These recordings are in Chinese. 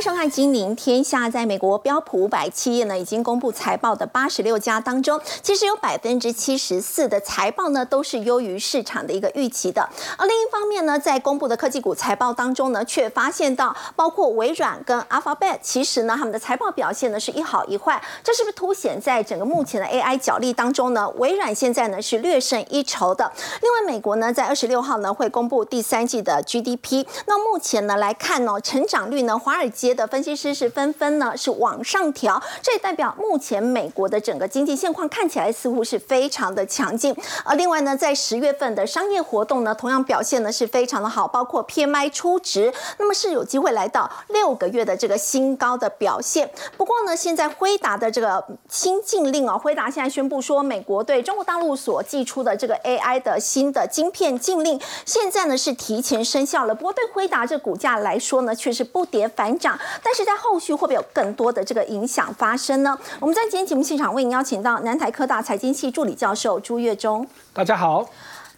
迎收看《金陵天下》。在美国标普五百企业呢，已经公布财报的八十六家当中，其实有百分之七十四的财报呢，都是优于市场的一个预期的。而另一方面呢，在公布的科技股财报当中呢，却发现到包括微软跟 Alphabet，其实呢，他们的财报表现呢是一好一坏。这是不是凸显在整个目前的 AI 角力当中呢？微软现在呢是略胜一筹的。另外，美国呢在二十六号呢会公布第三季的 GDP。那目前呢来看呢，成长率呢，华尔街的分析师是纷纷呢是往上调，这也代表目前美国的整个经济现况看起来似乎是非常的强劲。而另外呢，在十月份的商业活动呢，同样表现呢是非常的好，包括 PMI 初值，那么是有机会来到六个月的这个新高的表现。不过呢，现在辉达的这个新禁令啊，辉达现在宣布说，美国对中国大陆所寄出的这个 AI 的新的晶片禁令，现在呢是提前生效了。不过对辉达这股价来说呢，却是不跌反涨。但是在后续会不会有更多的这个影响发生呢？我们在今天节目现场为您邀请到南台科大财经系助理教授朱月忠，大家好；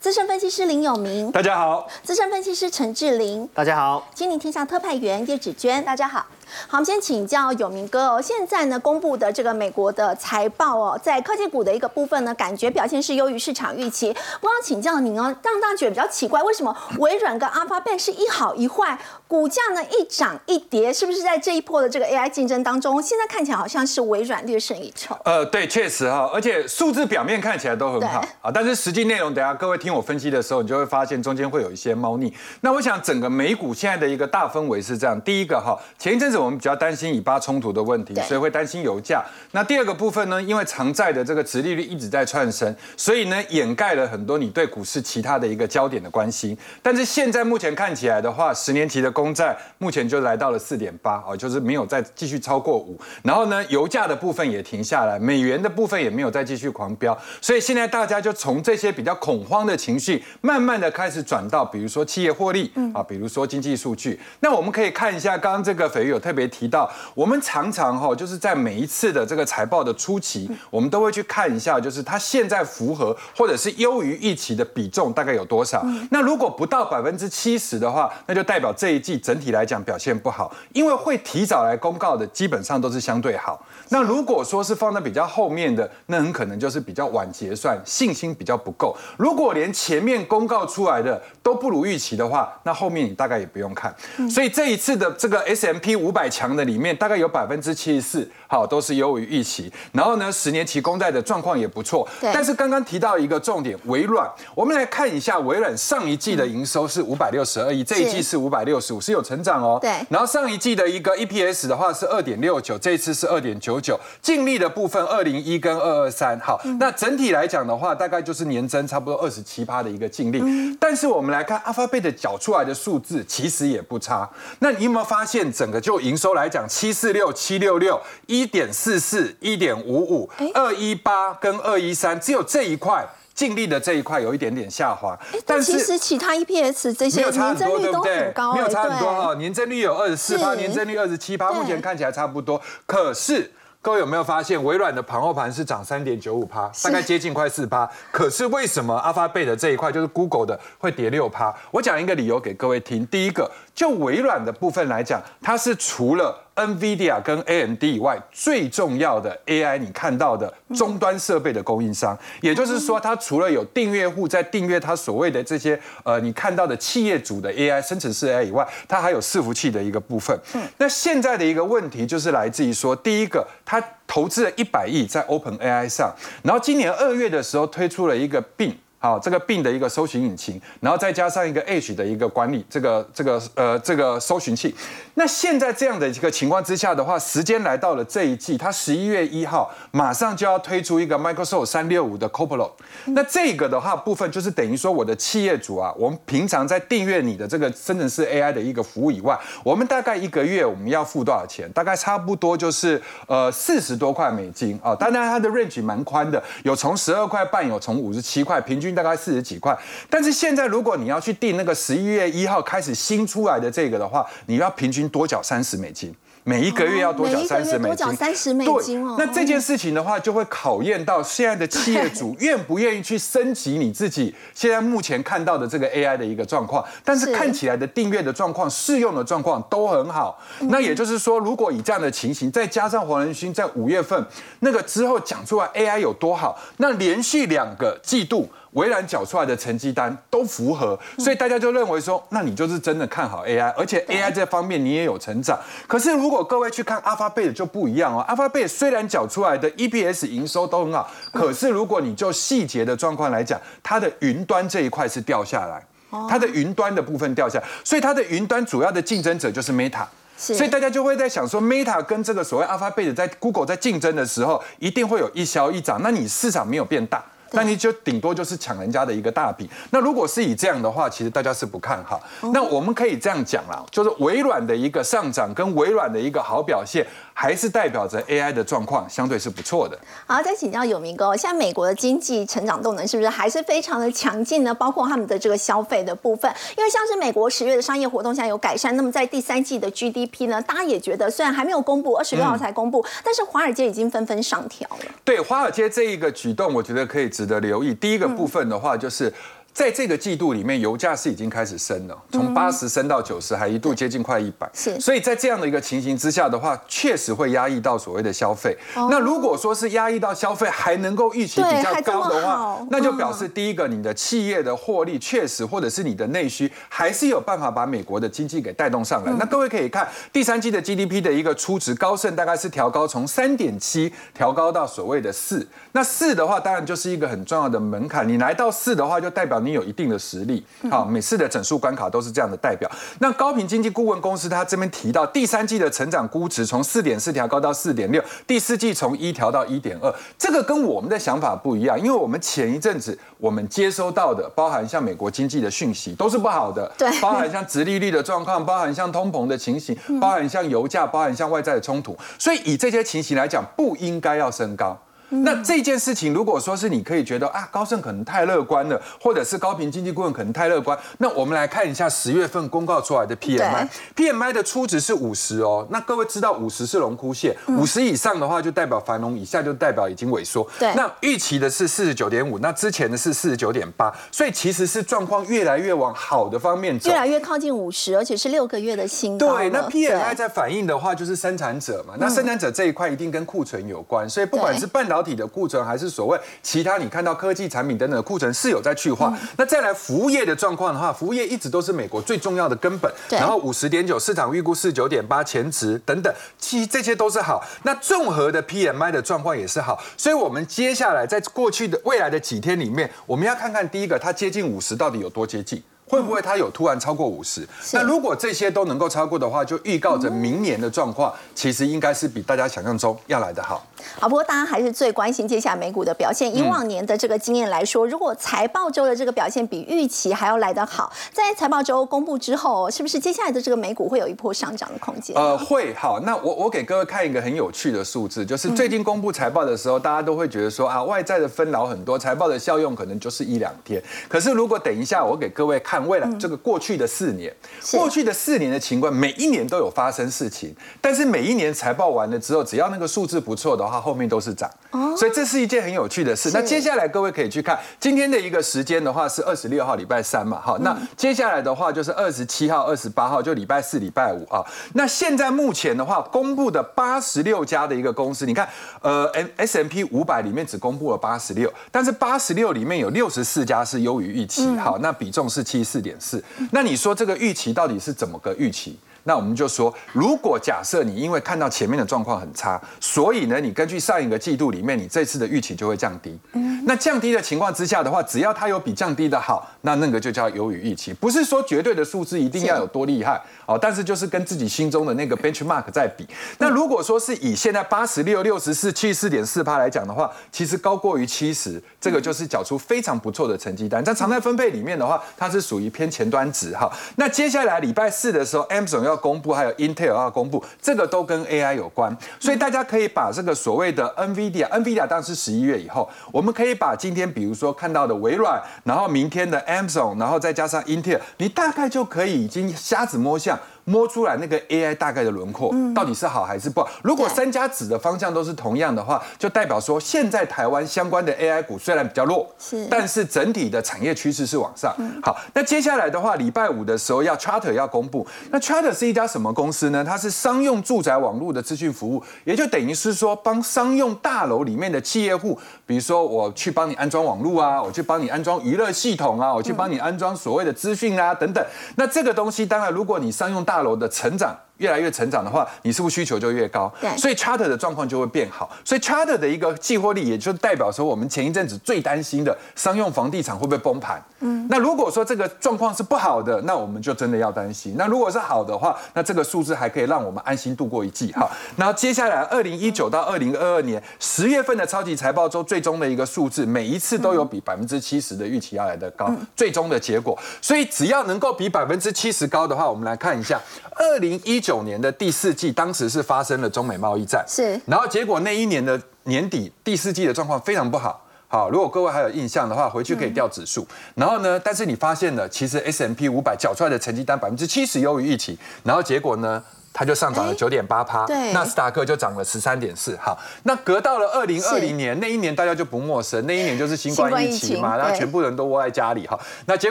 资深分析师林有明，大家好；资深分析师陈志玲，大家好；金陵天下特派员叶芷娟，大家好。好，我们先请教有明哥哦。现在呢，公布的这个美国的财报哦，在科技股的一个部分呢，感觉表现是优于市场预期。我想请教您哦，让大家觉得比较奇怪，为什么微软跟 Alphabet 是一好一坏，股价呢一涨一跌？是不是在这一波的这个 AI 竞争当中，现在看起来好像是微软略胜一筹？呃，对，确实哈，而且数字表面看起来都很好啊，但是实际内容，等下各位听我分析的时候，你就会发现中间会有一些猫腻。那我想整个美股现在的一个大氛围是这样：第一个哈，前一阵子我们比较担心以巴冲突的问题，所以会担心油价。那第二个部分呢？因为偿债的这个殖利率一直在窜升，所以呢掩盖了很多你对股市其他的一个焦点的关心。但是现在目前看起来的话，十年期的公债目前就来到了四点八啊，就是没有再继续超过五。然后呢，油价的部分也停下来，美元的部分也没有再继续狂飙。所以现在大家就从这些比较恐慌的情绪，慢慢的开始转到，比如说企业获利啊，比如说经济数据。那我们可以看一下，刚刚这个斐玉有特特别提到。我们常常哈，就是在每一次的这个财报的初期，我们都会去看一下，就是它现在符合或者是优于预期的比重大概有多少。那如果不到百分之七十的话，那就代表这一季整体来讲表现不好，因为会提早来公告的基本上都是相对好。那如果说是放在比较后面的，那很可能就是比较晚结算，信心比较不够。如果连前面公告出来的都不如预期的话，那后面你大概也不用看。所以这一次的这个 S M P 五百百强的里面。大概有百分之七十四，好，都是优于预期。然后呢，十年期公债的状况也不错。但是刚刚提到一个重点，微软，我们来看一下微软上一季的营收是五百六十二亿，这一季是五百六十五，是有成长哦。对。然后上一季的一个 EPS 的话是二点六九，这一次是二点九九。净利的部分二零一跟二二三，好，那整体来讲的话，大概就是年增差不多二十七趴的一个净利。但是我们来看阿发贝的缴出来的数字，其实也不差。那你有没有发现，整个就营收来讲？七四六七六六一点四四一点五五二一八跟二一三，只有这一块净利的这一块有一点点下滑，但其实其他 EPS 这些年增率都很高，没有差很多哈，年增率有二十四趴，年增率二十七趴，目前看起来差不多。可是各位有没有发现，微软的盘后盘是涨三点九五趴，大概接近快四趴。可是为什么阿发贝的这一块就是 Google 的会跌六趴？我讲一个理由给各位听，第一个。就微软的部分来讲，它是除了 NVIDIA 跟 AMD 以外最重要的 AI 你看到的终端设备的供应商。也就是说，它除了有订阅户在订阅它所谓的这些呃你看到的企业主的 AI 生成式 AI 以外，它还有伺服器的一个部分。那现在的一个问题就是来自于说，第一个，它投资了一百亿在 Open AI 上，然后今年二月的时候推出了一个病。好，这个病的一个搜寻引擎，然后再加上一个 H 的一个管理，这个这个呃这个搜寻器。那现在这样的一个情况之下的话，时间来到了这一季，它十一月一号马上就要推出一个 Microsoft 三六五的 Copilot。那这个的话部分就是等于说我的企业主啊，我们平常在订阅你的这个生成式 AI 的一个服务以外，我们大概一个月我们要付多少钱？大概差不多就是呃四十多块美金啊。当然它的 range 蛮宽的，有从十二块半，有从五十七块，平均。大概四十几块，但是现在如果你要去订那个十一月一号开始新出来的这个的话，你要平均多缴三十美金。每一个月要多缴三十美金，多缴三十美金哦。那这件事情的话，就会考验到现在的企业主愿不愿意去升级你自己现在目前看到的这个 AI 的一个状况。但是看起来的订阅的状况、试用的状况都很好。那也就是说，如果以这样的情形，再加上黄仁勋在五月份那个之后讲出来 AI 有多好，那连续两个季度。微软缴出来的成绩单都符合，所以大家就认为说，那你就是真的看好 AI，而且 AI 这方面你也有成长。可是如果各位去看 Alphabet 就不一样哦，Alphabet 虽然缴出来的 EPS 营收都很好，可是如果你就细节的状况来讲，它的云端这一块是掉下来，它的云端的部分掉下来，所以它的云端主要的竞争者就是 Meta，所以大家就会在想说，Meta 跟这个所谓 Alphabet 在 Google 在竞争的时候，一定会有一消一涨，那你市场没有变大。那你就顶多就是抢人家的一个大饼。那如果是以这样的话，其实大家是不看好。那我们可以这样讲啦，就是微软的一个上涨跟微软的一个好表现。还是代表着 AI 的状况相对是不错的。好，再请教有明哥，现在美国的经济成长动能是不是还是非常的强劲呢？包括他们的这个消费的部分，因为像是美国十月的商业活动现在有改善，那么在第三季的 GDP 呢，大家也觉得虽然还没有公布，二十六号才公布，但是华尔街已经纷纷上调了。对，华尔街这一个举动，我觉得可以值得留意。第一个部分的话，就是。在这个季度里面，油价是已经开始升了，从八十升到九十，还一度接近快一百。是，所以在这样的一个情形之下的话，确实会压抑到所谓的消费。那如果说是压抑到消费还能够预期比较高的话，那就表示第一个，你的企业的获利确实，或者是你的内需还是有办法把美国的经济给带动上来。那各位可以看第三季的 GDP 的一个初值，高盛大概是调高从三点七调高到所谓的四。那四的话，当然就是一个很重要的门槛。你来到四的话，就代表你有一定的实力。好，每次的整数关卡都是这样的代表。那高频经济顾问公司他这边提到，第三季的成长估值从四点四调高到四点六，第四季从一调到一点二。这个跟我们的想法不一样，因为我们前一阵子我们接收到的，包含像美国经济的讯息都是不好的，对，包含像直利率的状况，包含像通膨的情形，包含像油价，包含像外在的冲突。所以以这些情形来讲，不应该要升高。那这件事情，如果说是你可以觉得啊，高盛可能太乐观了，或者是高频经济顾问可能太乐观，那我们来看一下十月份公告出来的 PMI，PMI 的初值是五十哦。那各位知道五十是龙枯线，五十以上的话就代表繁荣，以下就代表已经萎缩。对，那预期的是四十九点五，那之前的是四十九点八，所以其实是状况越来越往好的方面走，越来越靠近五十，而且是六个月的新高。对，那 PMI 在反映的话就是生产者嘛，那生产者这一块一定跟库存有关，所以不管是半导体的库存还是所谓其他，你看到科技产品等等的库存是有在去化。那再来服务业的状况的话，服务业一直都是美国最重要的根本。然后五十点九，市场预估四九点八，前值等等，其实这些都是好。那综合的 PMI 的状况也是好。所以我们接下来在过去的未来的几天里面，我们要看看第一个，它接近五十到底有多接近。会不会它有突然超过五十？那如果这些都能够超过的话，就预告着明年的状况，其实应该是比大家想象中要来得好。好，不过大家还是最关心接下来美股的表现。以往年的这个经验来说，如果财报周的这个表现比预期还要来得好，在财报周公布之后，是不是接下来的这个美股会有一波上涨的空间？呃，会。好，那我我给各位看一个很有趣的数字，就是最近公布财报的时候，大家都会觉得说啊，外在的分劳很多，财报的效用可能就是一两天。可是如果等一下我给各位看。为了这个过去的四年，过去的四年的情况，每一年都有发生事情，但是每一年财报完了之后，只要那个数字不错的话，后面都是涨。哦，所以这是一件很有趣的事。那接下来各位可以去看今天的一个时间的话是二十六号礼拜三嘛，好，那接下来的话就是二十七号、二十八号，就礼拜四、礼拜五啊。那现在目前的话，公布的八十六家的一个公司，你看，呃，M S M P 五百里面只公布了八十六，但是八十六里面有六十四家是优于预期，好，那比重是七。四点四，那你说这个预期到底是怎么个预期？那我们就说，如果假设你因为看到前面的状况很差，所以呢，你根据上一个季度里面，你这次的预期就会降低。嗯，那降低的情况之下的话，只要它有比降低的好，那那个就叫优于预期。不是说绝对的数字一定要有多厉害哦，但是就是跟自己心中的那个 benchmark 在比。那如果说是以现在八十六、六十四、七十四点四趴来讲的话，其实高过于七十，这个就是缴出非常不错的成绩单。在常态分配里面的话，它是属于偏前端值哈。那接下来礼拜四的时候，Amazon 要要公布，还有 Intel 要公布，这个都跟 AI 有关，所以大家可以把这个所谓的 NVIDIA，NVIDIA 当时十一月以后，我们可以把今天比如说看到的微软，然后明天的 Amazon，然后再加上 Intel，你大概就可以已经瞎子摸象。摸出来那个 AI 大概的轮廓，到底是好还是不好。如果三家指的方向都是同样的话，就代表说现在台湾相关的 AI 股虽然比较弱，是，但是整体的产业趋势是往上。好，那接下来的话，礼拜五的时候要 Charter 要公布，那 Charter 是一家什么公司呢？它是商用住宅网络的资讯服务，也就等于是说帮商用大楼里面的企业户，比如说我去帮你安装网络啊，我去帮你安装娱乐系统啊，我去帮你安装所谓的资讯啊等等。那这个东西当然，如果你商用大楼的成长。越来越成长的话，你是不是需求就越高？对，所以 Charter 的状况就会变好。所以 Charter 的一个计获力，也就代表说我们前一阵子最担心的商用房地产会不会崩盘？嗯，那如果说这个状况是不好的，那我们就真的要担心。那如果是好的话，那这个数字还可以让我们安心度过一季。哈，然后接下来二零一九到二零二二年十月份的超级财报周，最终的一个数字，每一次都有比百分之七十的预期要来的高。最终的结果，所以只要能够比百分之七十高的话，我们来看一下二零一九。九年的第四季，当时是发生了中美贸易战，是，然后结果那一年的年底第四季的状况非常不好，好，如果各位还有印象的话，回去可以调指数，然后呢，但是你发现了，其实 S M P 五百缴出来的成绩单百分之七十优于预期，然后结果呢？它就上涨了九点八趴，纳斯达克就涨了十三点四。好，那隔到了二零二零年那一年，大家就不陌生，那一年就是新冠疫情嘛，然后全部人都窝在家里哈。那结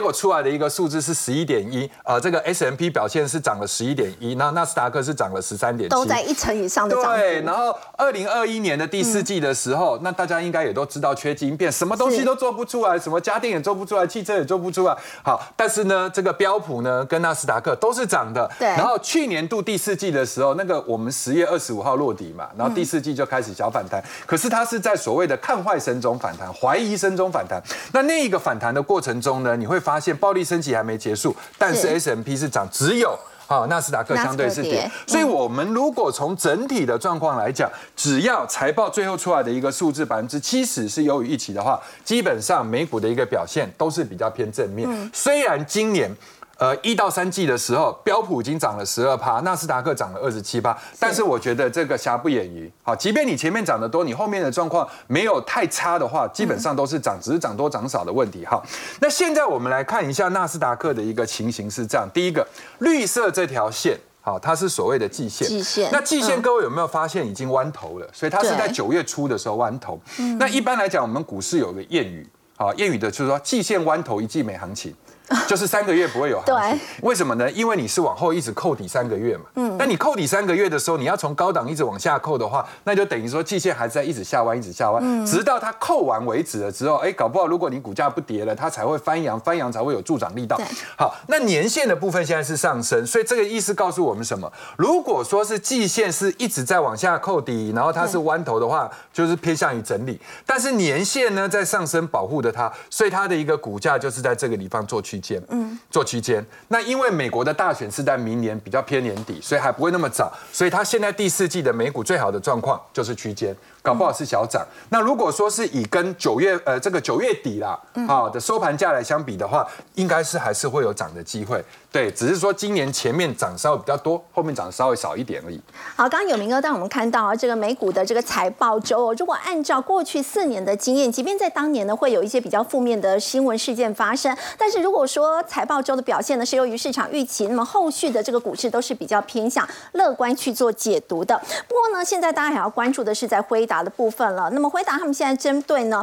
果出来的一个数字是十一点一，呃，这个 S M P 表现是涨了十一点一，那纳斯达克是涨了十三点七，都在一成以上的涨对，然后二零二一年的第四季的时候，那大家应该也都知道缺晶片，什么东西都做不出来，什么家电也做不出来，汽车也做不出来。好，但是呢，这个标普呢跟纳斯达克都是涨的。对，然后去年度第四季的时候，那个。我们十月二十五号落底嘛，然后第四季就开始小反弹，可是它是在所谓的看坏声中反弹，怀疑声中反弹。那那一个反弹的过程中呢，你会发现暴力升级还没结束，但是 S M P 是涨，只有啊纳斯达克相对是跌。所以，我们如果从整体的状况来讲，只要财报最后出来的一个数字百分之七十是优于预期的话，基本上美股的一个表现都是比较偏正面。虽然今年。呃，一到三季的时候，标普已经涨了十二趴，纳斯达克涨了二十七趴，但是我觉得这个瑕不掩瑜。好，即便你前面涨得多，你后面的状况没有太差的话，基本上都是涨，只是涨多涨少的问题。哈，那现在我们来看一下纳斯达克的一个情形是这样：第一个，绿色这条线，好，它是所谓的季线。季线。那季线各位有没有发现已经弯头了？所以它是在九月初的时候弯头。那一般来讲，我们股市有个谚语，好，谚语的就是说，季线弯头，一季没行情。就是三个月不会有行情，为什么呢？因为你是往后一直扣底三个月嘛。嗯。那你扣底三个月的时候，你要从高档一直往下扣的话，那就等于说季线还在一直下弯，一直下弯，直到它扣完为止了之后，哎，搞不好如果你股价不跌了，它才会翻扬，翻扬才会有助长力道。好，那年线的部分现在是上升，所以这个意思告诉我们什么？如果说是季线是一直在往下扣底，然后它是弯头的话，就是偏向于整理。但是年线呢在上升，保护的它，所以它的一个股价就是在这个地方做区间，嗯，做区间。那因为美国的大选是在明年，比较偏年底，所以还不会那么早。所以它现在第四季的美股最好的状况就是区间，搞不好是小涨。那如果说是以跟九月呃这个九月底啦，好的收盘价来相比的话，应该是还是会有涨的机会。对，只是说今年前面涨稍微比较多，后面涨稍微少一点而已。好，刚刚有明哥带我们看到啊，这个美股的这个财报周，如果按照过去四年的经验，即便在当年呢会有一些比较负面的新闻事件发生，但是如果说财报周的表现呢是由于市场预期，那么后续的这个股市都是比较偏向乐观去做解读的。不过呢，现在大家还要关注的是在辉达的部分了。那么辉达他们现在针对呢？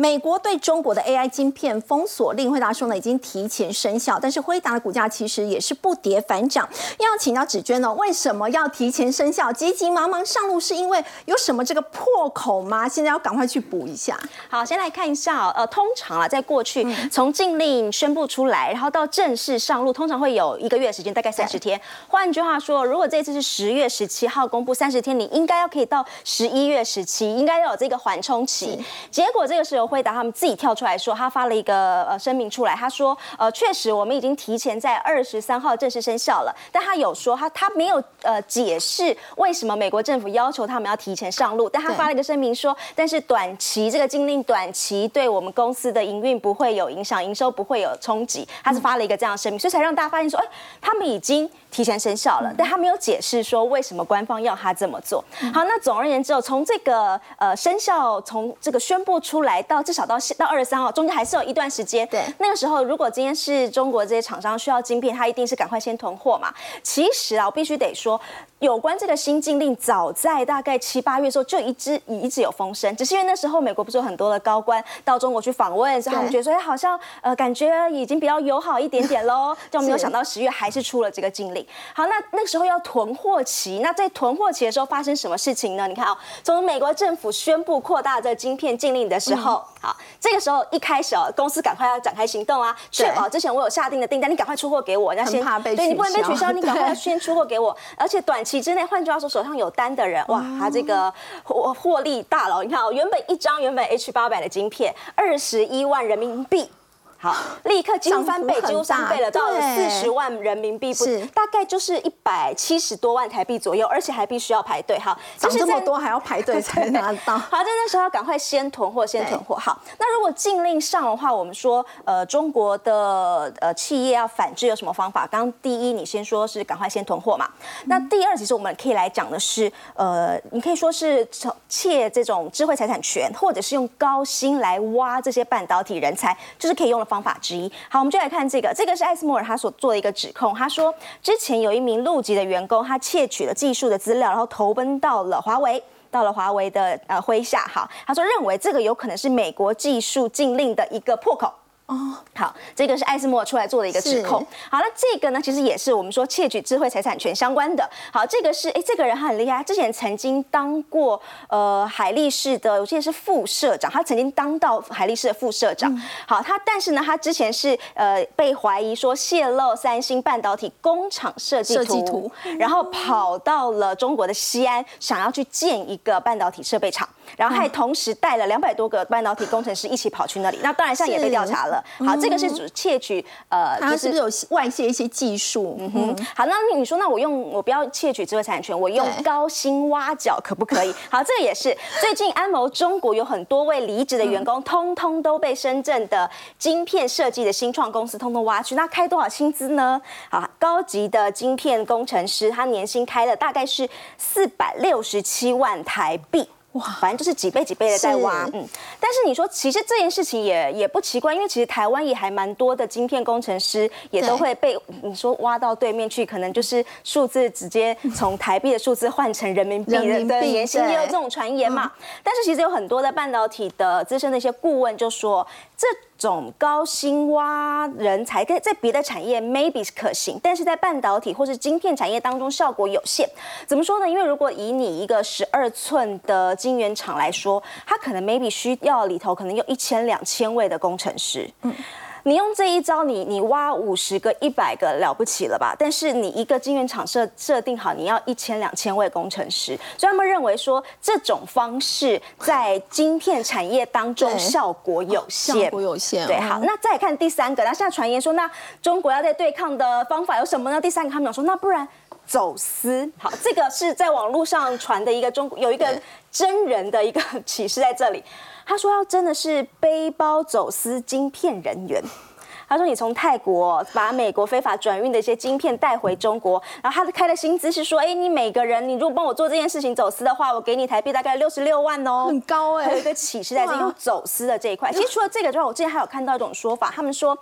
美国对中国的 AI 晶片封锁令，辉达说呢已经提前生效，但是辉达的股价其实也是不跌反涨。要请教芷娟呢，为什么要提前生效？急急忙忙上路是因为有什么这个破口吗？现在要赶快去补一下。好，先来看一下，呃，通常啊，在过去从禁令宣布出来，然后到正式上路，通常会有一个月时间，大概三十天。换句话说，如果这次是十月十七号公布三十天，你应该要可以到十一月十七，应该要有这个缓冲期。结果这个时候。辉达他们自己跳出来说，他发了一个呃声明出来，他说，呃，确实我们已经提前在二十三号正式生效了，但他有说他他没有呃解释为什么美国政府要求他们要提前上路，但他发了一个声明说，但是短期这个禁令短期对我们公司的营运不会有影响，营收不会有冲击，他是发了一个这样的声明，所以才让大家发现说，哎，他们已经。提前生效了，但他没有解释说为什么官方要他这么做。好，那总而言之，从这个呃生效，从这个宣布出来到至少到到二十三号，中间还是有一段时间。对，那个时候如果今天是中国这些厂商需要晶片，他一定是赶快先囤货嘛。其实啊，我必须得说。有关这个新禁令，早在大概七八月的时候就一直一直有风声，只是因为那时候美国不是有很多的高官到中国去访问，所以他们觉得说，哎，好像呃感觉已经比较友好一点点喽，就没有想到十月还是出了这个禁令。好，那那个时候要囤货期，那在囤货期的时候发生什么事情呢？你看啊，从美国政府宣布扩大这个晶片禁令的时候，好，这个时候一开始哦，公司赶快要展开行动啊，确保之前我有下定的订单，你赶快出货给我，要先对你不能被取消，你赶快要先出货给我，而且短期。期之内，换句话说，手上有单的人，哇，他这个获获利大了。你看哦，原本一张原本 H 八百的晶片，二十一万人民币。好，立刻几乎翻倍，几乎翻倍了，到了四十万人民币，不大概就是一百七十多万台币左右，而且还必须要排队。好，涨这么多还要排队才拿到。好，在那时候要赶快先囤货，先囤货。好，那如果禁令上的话，我们说，呃，中国的呃企业要反制有什么方法？刚第一，你先说是赶快先囤货嘛。那第二，其实我们可以来讲的是，呃，你可以说是窃这种智慧财产权，或者是用高薪来挖这些半导体人才，就是可以用了。方法之一，好，我们就来看这个，这个是艾斯莫尔他所做的一个指控。他说，之前有一名陆籍的员工，他窃取了技术的资料，然后投奔到了华为，到了华为的呃麾下。好，他说认为这个有可能是美国技术禁令的一个破口。哦，好，这个是艾斯莫出来做的一个指控。好那，这个呢，其实也是我们说窃取智慧财产权相关的。好，这个是哎，这个人他很厉害，之前曾经当过呃海力士的，我记得是副社长，他曾经当到海力士的副社长。好，他但是呢，他之前是呃被怀疑说泄露三星半导体工厂设计图，然后跑到了中国的西安，想要去建一个半导体设备厂，然后还同时带了两百多个半导体工程师一起跑去那里。那当然现在也被调查了。好，这个是指窃取，呃，就是不是有外泄一些技术？嗯哼，好，那你说，那我用我不要窃取智慧财产权，我用高薪挖角可不可以？好，这个也是最近安谋中国有很多位离职的员工，通通都被深圳的晶片设计的新创公司通通挖去，那开多少薪资呢？好，高级的晶片工程师，他年薪开了大概是四百六十七万台币。哇，反正就是几倍几倍的在挖，嗯，但是你说其实这件事情也也不奇怪，因为其实台湾也还蛮多的晶片工程师也都会被你说挖到对面去，可能就是数字直接从台币的数字换成人民币的年薪，也有这种传言嘛。但是其实有很多的半导体的资深的一些顾问就说这。种高薪挖人才，在在别的产业 maybe 可行，但是在半导体或是晶片产业当中效果有限。怎么说呢？因为如果以你一个十二寸的晶圆厂来说，它可能 maybe 需要里头可能有一千两千位的工程师。嗯。你用这一招，你你挖五十个、一百个了不起了吧？但是你一个晶圆厂设设定好，你要一千两千位工程师，所以他们认为说这种方式在晶片产业当中效果有限，效果有限。对，好，那再看第三个，那现在传言说，那中国要在对抗的方法有什么呢？第三个他们有说，那不然走私。好，这个是在网络上传的一个中国有一个真人的一个启示在这里。他说要真的是背包走私晶片人员。他说你从泰国把美国非法转运的一些晶片带回中国，然后他的开的薪资是说，哎，你每个人你如果帮我做这件事情走私的话，我给你台币大概六十六万哦，很高哎。还有一个启示在这用走私的这一块。其实除了这个之外，我之前还有看到一种说法，他们说，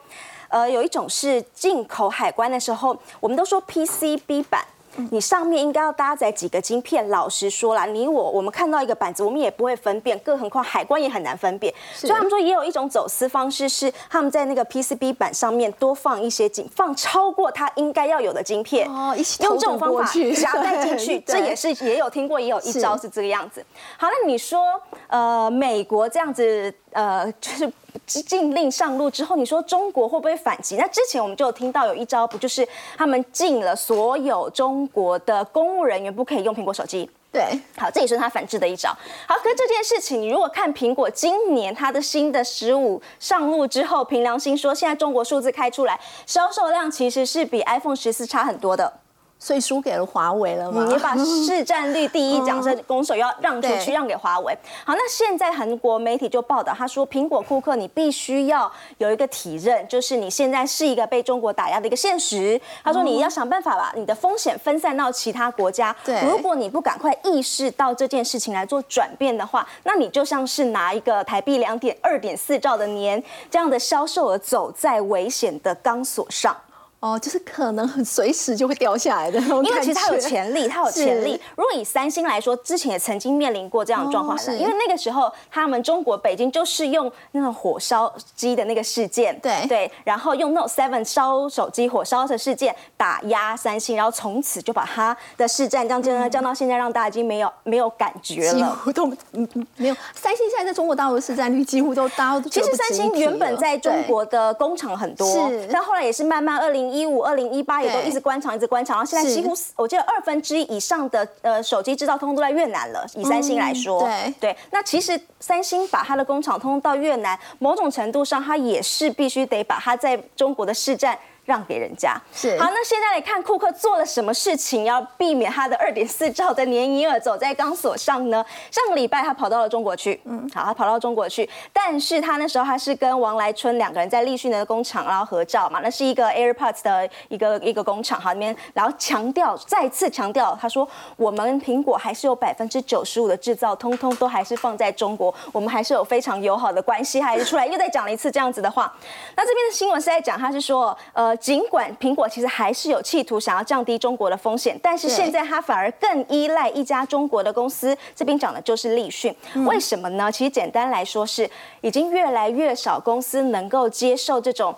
呃，有一种是进口海关的时候，我们都说 PCB 版。你上面应该要搭载几个晶片？老实说啦，你我我们看到一个板子，我们也不会分辨，更何况海关也很难分辨。所以他们说也有一种走私方式，是他们在那个 PCB 板上面多放一些晶，放超过它应该要有的晶片，哦，用这种方法夹带进去，这也是也有听过，也有一招是这个样子。好，那你说，呃，美国这样子，呃，就是。禁令上路之后，你说中国会不会反击？那之前我们就有听到有一招，不就是他们禁了所有中国的公务人员不可以用苹果手机？对，好，这也是他反制的一招。好，可是这件事情，你如果看苹果今年它的新的十五上路之后，凭良心说，现在中国数字开出来，销售量其实是比 iPhone 十四差很多的。所以输给了华为了吗？你把市占率第一奖是拱手要让出去，让给华为。好，那现在韩国媒体就报道，他说苹果库克你必须要有一个体认，就是你现在是一个被中国打压的一个现实。他说你要想办法把你的风险分散到其他国家。对如果你不赶快意识到这件事情来做转变的话，那你就像是拿一个台币两点二点四兆的年这样的销售额走在危险的钢索上。哦，就是可能很随时就会掉下来的那种因为其实它有潜力，它有潜力。如果以三星来说，之前也曾经面临过这样的状况因为那个时候他们中国北京就是用那种火烧机的那个事件，对对，然后用 Note Seven 烧手机火烧的事件打压三星，然后从此就把它的市占降降降到现在，让大家已经没有没有感觉了几了。乎都嗯嗯没有。三星现在在中国大陆的市占率几乎都大家都其实三星原本在中国的工厂很多是，但后来也是慢慢，二零一五、二零一八也都一直关厂，一直关厂，然后现在几乎我记得二分之一以上的呃手机制造通通都在越南了。以三星来说，嗯对对，那其实三星把它的工厂通通到越南，某种程度上它也是必须得把它在中国的市占。让给人家是好，那现在来看库克做了什么事情，要避免他的二点四兆的年营业额走在钢索上呢？上个礼拜他跑到了中国去，嗯，好，他跑到中国去，但是他那时候他是跟王来春两个人在立讯的工厂然后合照嘛，那是一个 AirPods 的一个一个工厂哈里面，然后强调再次强调，他说我们苹果还是有百分之九十五的制造，通通都还是放在中国，我们还是有非常友好的关系，还是出来又再讲了一次这样子的话。那这边的新闻是在讲，他是说，呃，尽管苹果其实还是有企图想要降低中国的风险，但是现在它反而更依赖一家中国的公司。这边讲的就是立讯，为什么呢？其实简单来说是，已经越来越少公司能够接受这种。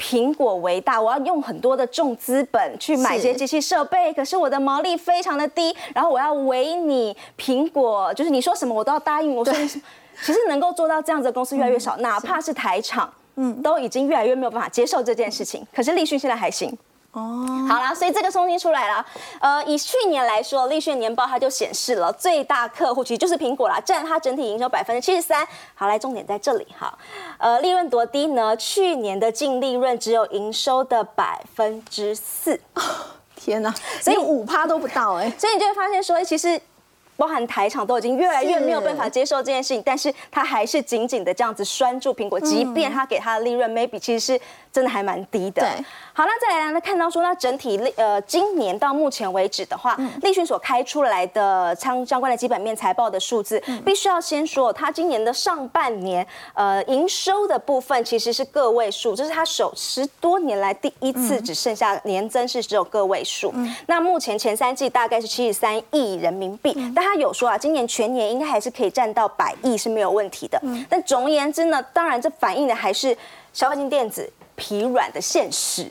苹果为大，我要用很多的重资本去买一些机器设备，可是我的毛利非常的低，然后我要为你苹果，就是你说什么我都要答应。我说你，其实能够做到这样子的公司越来越少，哪怕是台厂，嗯，都已经越来越没有办法接受这件事情。可是立讯现在还行。哦，好啦，所以这个冲击出来了。呃，以去年来说，立讯年报它就显示了最大客户其实就是苹果啦，占它整体营收百分之七十三。好，来重点在这里哈。呃，利润多低呢？去年的净利润只有营收的百分之四，天哪，所以五趴都不到哎。所以你就会发现说，其实。包含台场都已经越来越没有办法接受这件事情，但是他还是紧紧的这样子拴住苹果，即便他给他的利润 maybe 其实是真的还蛮低的。对，好，那再来呢？看到说，那整体利呃，今年到目前为止的话，立讯所开出来的相相关的基本面财报的数字，必须要先说，它今年的上半年呃营收的部分其实是个位数，这是它首十多年来第一次只剩下年增是只有个位数。那目前前三季大概是七十三亿人民币，但他有说啊，今年全年应该还是可以占到百亿是没有问题的。但总而言之呢，当然这反映的还是消费性电子疲软的现实。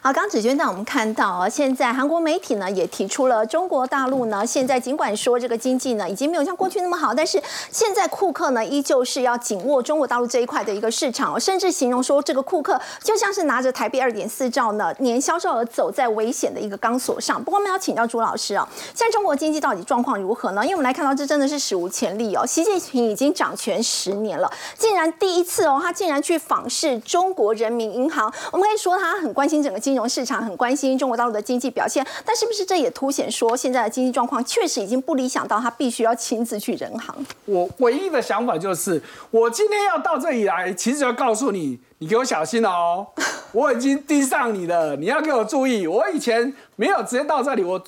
好，刚子娟带我们看到啊，现在韩国媒体呢也提出了，中国大陆呢现在尽管说这个经济呢已经没有像过去那么好，但是现在库克呢依旧是要紧握中国大陆这一块的一个市场，甚至形容说这个库克就像是拿着台币二点四兆呢年销售额走在危险的一个钢索上。不过我们要请教朱老师哦，现在中国经济到底状况如何呢？因为我们来看到这真的是史无前例哦，习近平已经掌权十年了，竟然第一次哦，他竟然去访视中国人民银行，我们可以说他很关心整个金融市场，很关心中国大陆的经济表现，但是不是这也凸显说现在的经济状况确实已经不理想到他必须要亲自去人行？我唯一的想法就是，我今天要到这里来，其实要告诉你，你给我小心哦，我已经盯上你了，你要给我注意。我以前没有直接到这里，我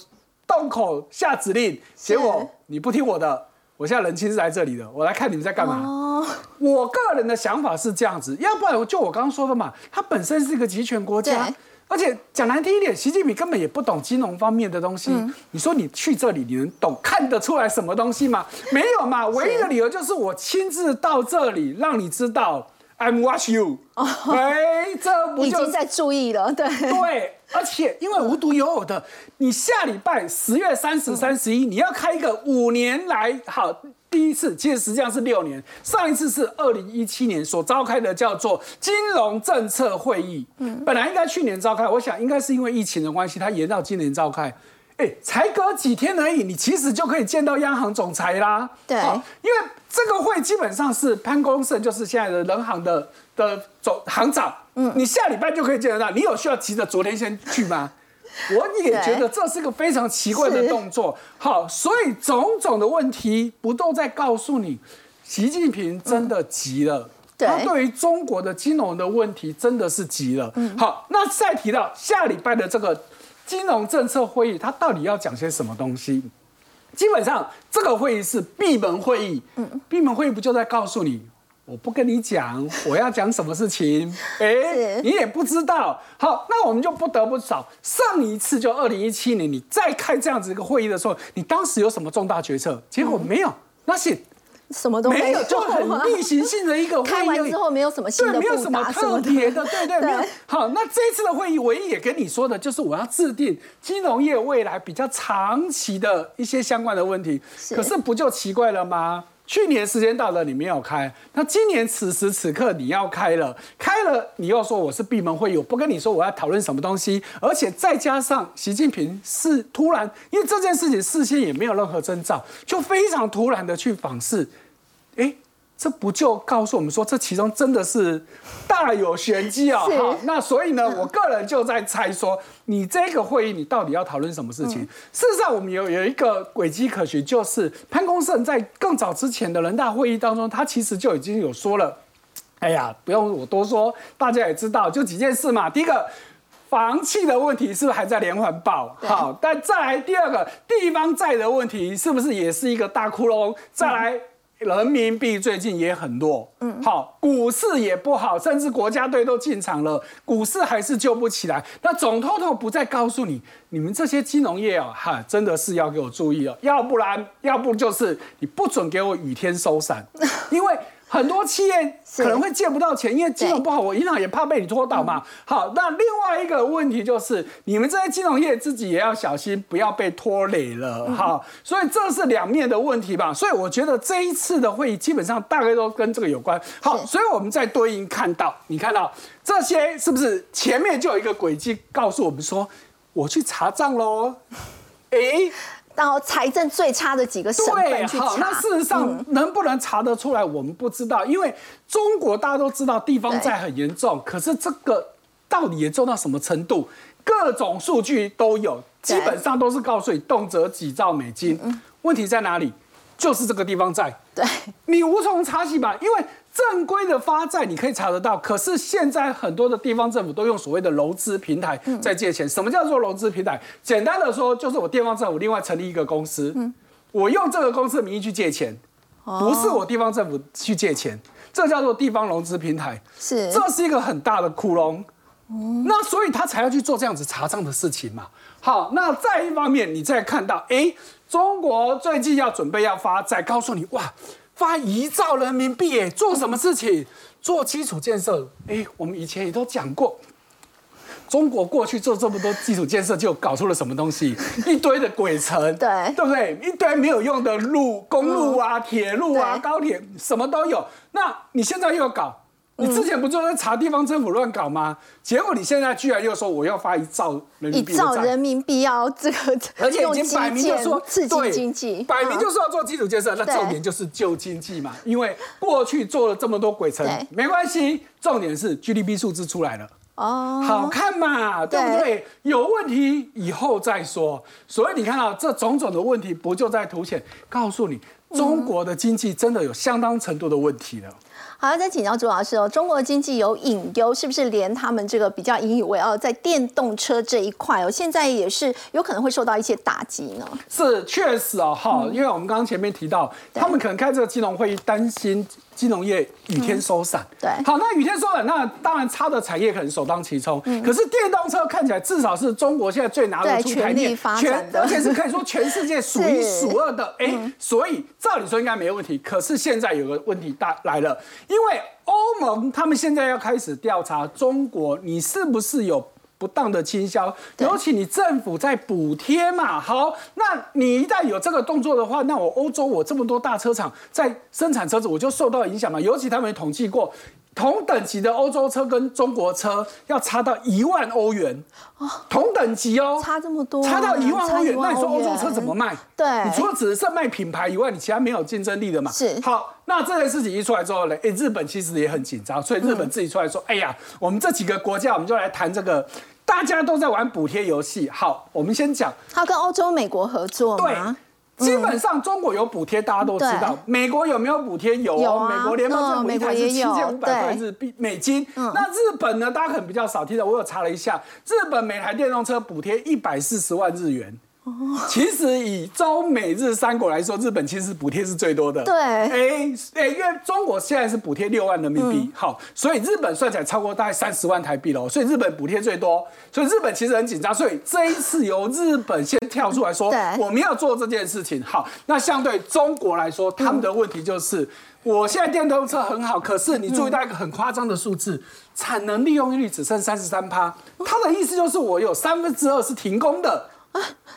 洞口下指令，结果你不听我的，我现在人亲是来这里的，我来看你们在干嘛。哦，我个人的想法是这样子，要不然就我刚刚说的嘛，它本身是一个集权国家，而且讲难听一点，习近平根本也不懂金融方面的东西。嗯你说你去这里，你能懂看得出来什么东西吗？没有嘛，唯一的理由就是我亲自到这里，让你知道 I'm watch you。哎，这不就已经在注意了，对。对，而且因为无独有偶的，你下礼拜十月三十、三十一，你要开一个五年来好第一次，其实实际上是六年，上一次是二零一七年所召开的叫做金融政策会议，嗯，本来应该去年召开，我想应该是因为疫情的关系，它延到今年召开。哎，才隔几天而已，你其实就可以见到央行总裁啦。对好因为这个会基本上是潘功胜，就是现在的人行的的总行长。嗯，你下礼拜就可以见得到。你有需要急着昨天先去吗？我也觉得这是个非常奇怪的动作。好，所以种种的问题不都在告诉你，习近平真的急了。他对于中国的金融的问题真的是急了。嗯好，那再提到下礼拜的这个金融政策会议，它到底要讲些什么东西？基本上这个会议是闭门会议。嗯，闭门会议不就在告诉你，我不跟你讲，我要讲什么事情？哎，你也不知道。好，那我们就不得不找上一次就二零一七年，你再开这样子一个会议的时候，你当时有什么重大决策？结果没有，那是。什么都没有，就很例行性的一个 会议。开完之后没有什么新的对，没有什么特别的，对对 对。好，那这次的会议，唯一也跟你说的就是我要制定金融业未来比较长期的一些相关的问题。可是不就奇怪了吗？去年时间到了，你没有开，那今年此时此刻你要开了，开了你又说我是闭门会议，我不跟你说我要讨论什么东西，而且再加上习近平是突然，因为这件事情事先也没有任何征兆，就非常突然的去访视，哎。这不就告诉我们说，这其中真的是大有玄机啊！好，那所以呢，我个人就在猜说，你这个会议你到底要讨论什么事情？事实上，我们有有一个轨迹可循，就是潘功胜在更早之前的人大会议当中，他其实就已经有说了，哎呀，不用我多说，大家也知道，就几件事嘛。第一个，房企的问题是不是还在连环爆？好，但再来第二个，地方债的问题是不是也是一个大窟窿？再来。人民币最近也很弱，嗯，好，股市也不好，甚至国家队都进场了，股市还是救不起来。那总透透不再告诉你，你们这些金融业哦，哈，真的是要给我注意哦，要不然，要不就是你不准给我雨天收伞，因为。很多企业可能会借不到钱，因为金融不好，我银行也怕被你拖倒嘛。好，那另外一个问题就是，你们这些金融业自己也要小心，不要被拖累了。哈，所以这是两面的问题吧。所以我觉得这一次的会议基本上大概都跟这个有关。好，所以我们在对应看到，你看到这些是不是前面就有一个轨迹告诉我们说，我去查账喽？哎。到财政最差的几个省份去查，那事实上能不能查得出来，我们不知道，因为中国大家都知道地方债很严重，可是这个到底严重到什么程度？各种数据都有，基本上都是告诉你动辄几兆美金。问题在哪里？就是这个地方债，对，你无从查起吧？因为正规的发债你可以查得到，可是现在很多的地方政府都用所谓的融资平台在借钱。什么叫做融资平台？简单的说，就是我地方政府另外成立一个公司，我用这个公司的名义去借钱，不是我地方政府去借钱，这叫做地方融资平台。是，这是一个很大的窟窿。那所以他才要去做这样子查账的事情嘛。好，那再一方面，你再看到，哎。中国最近要准备要发债，告诉你哇，发一兆人民币哎，做什么事情？做基础建设哎，我们以前也都讲过，中国过去做这么多基础建设，就搞出了什么东西？一堆的鬼城，对对不对？一堆没有用的路、公路啊、铁路啊、高铁，什么都有。那你现在又要搞？你之前不就在查地方政府乱搞吗？结果你现在居然又说我要发一兆人民币一兆人民币要这个，而且已经摆明就说刺激经济，摆明就是要做基础建设。那重点就是救经济嘛，因为过去做了这么多鬼城，没关系，重点是 GDP 数字出来了，哦，好看嘛，对不对？有问题以后再说。所以你看到这种种的问题，不就在凸显告诉你，中国的经济真的有相当程度的问题了。好，再请教朱老师哦，中国经济有隐忧，是不是连他们这个比较引以为傲在电动车这一块哦，现在也是有可能会受到一些打击呢？是，确实哦，哈，因为我们刚刚前面提到，他们可能开这个金融会议，担心。金融业雨天收伞，对，好，那雨天收伞，那当然差的产业可能首当其冲。可是电动车看起来至少是中国现在最拿得出台面，全而且是可以说全世界数一 数二的。哎，所以照理说应该没问题。可是现在有个问题大来了，因为欧盟他们现在要开始调查中国，你是不是有？不当的倾销，尤其你政府在补贴嘛，好，那你一旦有这个动作的话，那我欧洲我这么多大车厂在生产车子，我就受到影响嘛。尤其他们统计过，同等级的欧洲车跟中国车要差到一万欧元哦，同等级哦，差这么多，差到一万欧元，那你说欧洲车怎么卖？对，你除了只是卖品牌以外，你其他没有竞争力的嘛。是，好，那这件事情一出来之后呢，哎，日本其实也很紧张，所以日本自己出来说，哎呀，我们这几个国家，我们就来谈这个。大家都在玩补贴游戏。好，我们先讲，他跟欧洲、美国合作吗？基本上中国有补贴，大家都知道。美国有没有补贴？有哦，美国联邦政府一台是七千五百块日币美金。那日本呢？大家可能比较少听到，我有查了一下，日本每台电动车补贴一百四十万日元。其实以中美日三国来说，日本其实补贴是最多的。对，哎哎，因为中国现在是补贴六万人民币，好，所以日本算起来超过大概三十万台币了，所以日本补贴最多。所以日本其实很紧张，所以这一次由日本先跳出来说，我们要做这件事情。好，那相对中国来说，他们的问题就是，我现在电动车很好，可是你注意到一个很夸张的数字，产能利用率只剩三十三趴。他的意思就是，我有三分之二是停工的。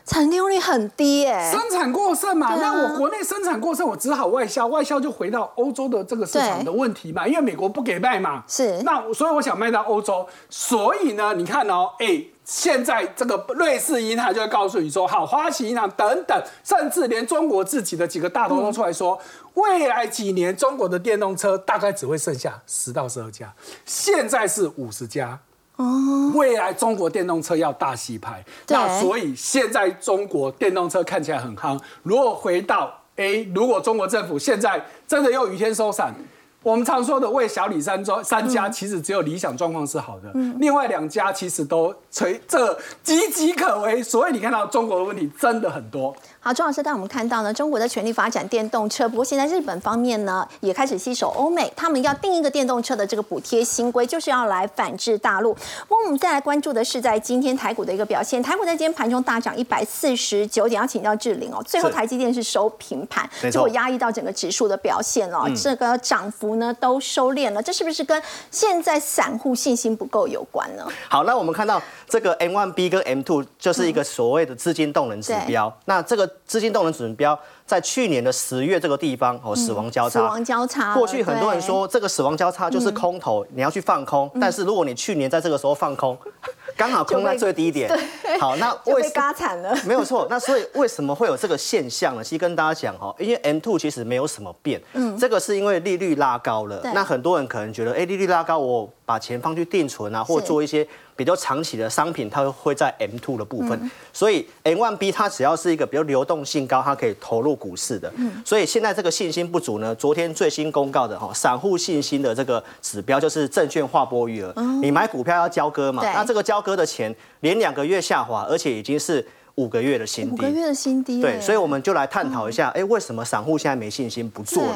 产能利用率很低耶，生产过剩嘛，那我国内生产过剩，我只好外销，外销就回到欧洲的这个市场的问题嘛，因为美国不给卖嘛，是，那所以我想卖到欧洲，所以呢，你看哦，哎，现在这个瑞士银行就会告诉你说，好，花旗银行等等，甚至连中国自己的几个大头都出来说，未来几年中国的电动车大概只会剩下十到十二家，现在是五十家。哦，未来中国电动车要大洗牌，那所以现在中国电动车看起来很夯。如果回到哎，如果中国政府现在真的又雨天收伞，我们常说的为小李三庄三家，其实只有理想状况是好的，另外两家其实都垂这岌岌可危。所以你看到中国的问题真的很多。好，钟老师，带我们看到呢，中国在全力发展电动车。不过现在日本方面呢，也开始吸手欧美，他们要定一个电动车的这个补贴新规，就是要来反制大陆。不过我们再来关注的是在今天台股的一个表现。台股在今天盘中大涨一百四十九点，要请教志玲哦。最后台积电是收平盘，结果压抑到整个指数的表现哦。这个涨幅呢都收敛了，这是不是跟现在散户信心不够有关呢？好，那我们看到这个 M one B 跟 M two 就是一个所谓的资金动能指标。那这个资金动能指标在去年的十月这个地方哦，死亡交叉。死亡交叉。过去很多人说这个死亡交叉就是空头，你要去放空。但是如果你去年在这个时候放空，刚好空在最低点。好，那 为被嘎惨了。没有错。那所以为什么会有这个现象呢？其实跟大家讲哈，因为 M two 其实没有什么变。嗯。这个是因为利率拉高了。那很多人可能觉得，哎，利率拉高，我把钱放去定存啊，或做一些。比较长期的商品，它会在 M two 的部分，所以 M one B 它只要是一个比较流动性高，它可以投入股市的。嗯所以现在这个信心不足呢，昨天最新公告的哈，散户信心的这个指标就是证券划拨余额。你买股票要交割嘛？那这个交割的钱连两个月下滑，而且已经是五个月的新低。五个月的新低。对，所以我们就来探讨一下，哎，为什么散户现在没信心不做了？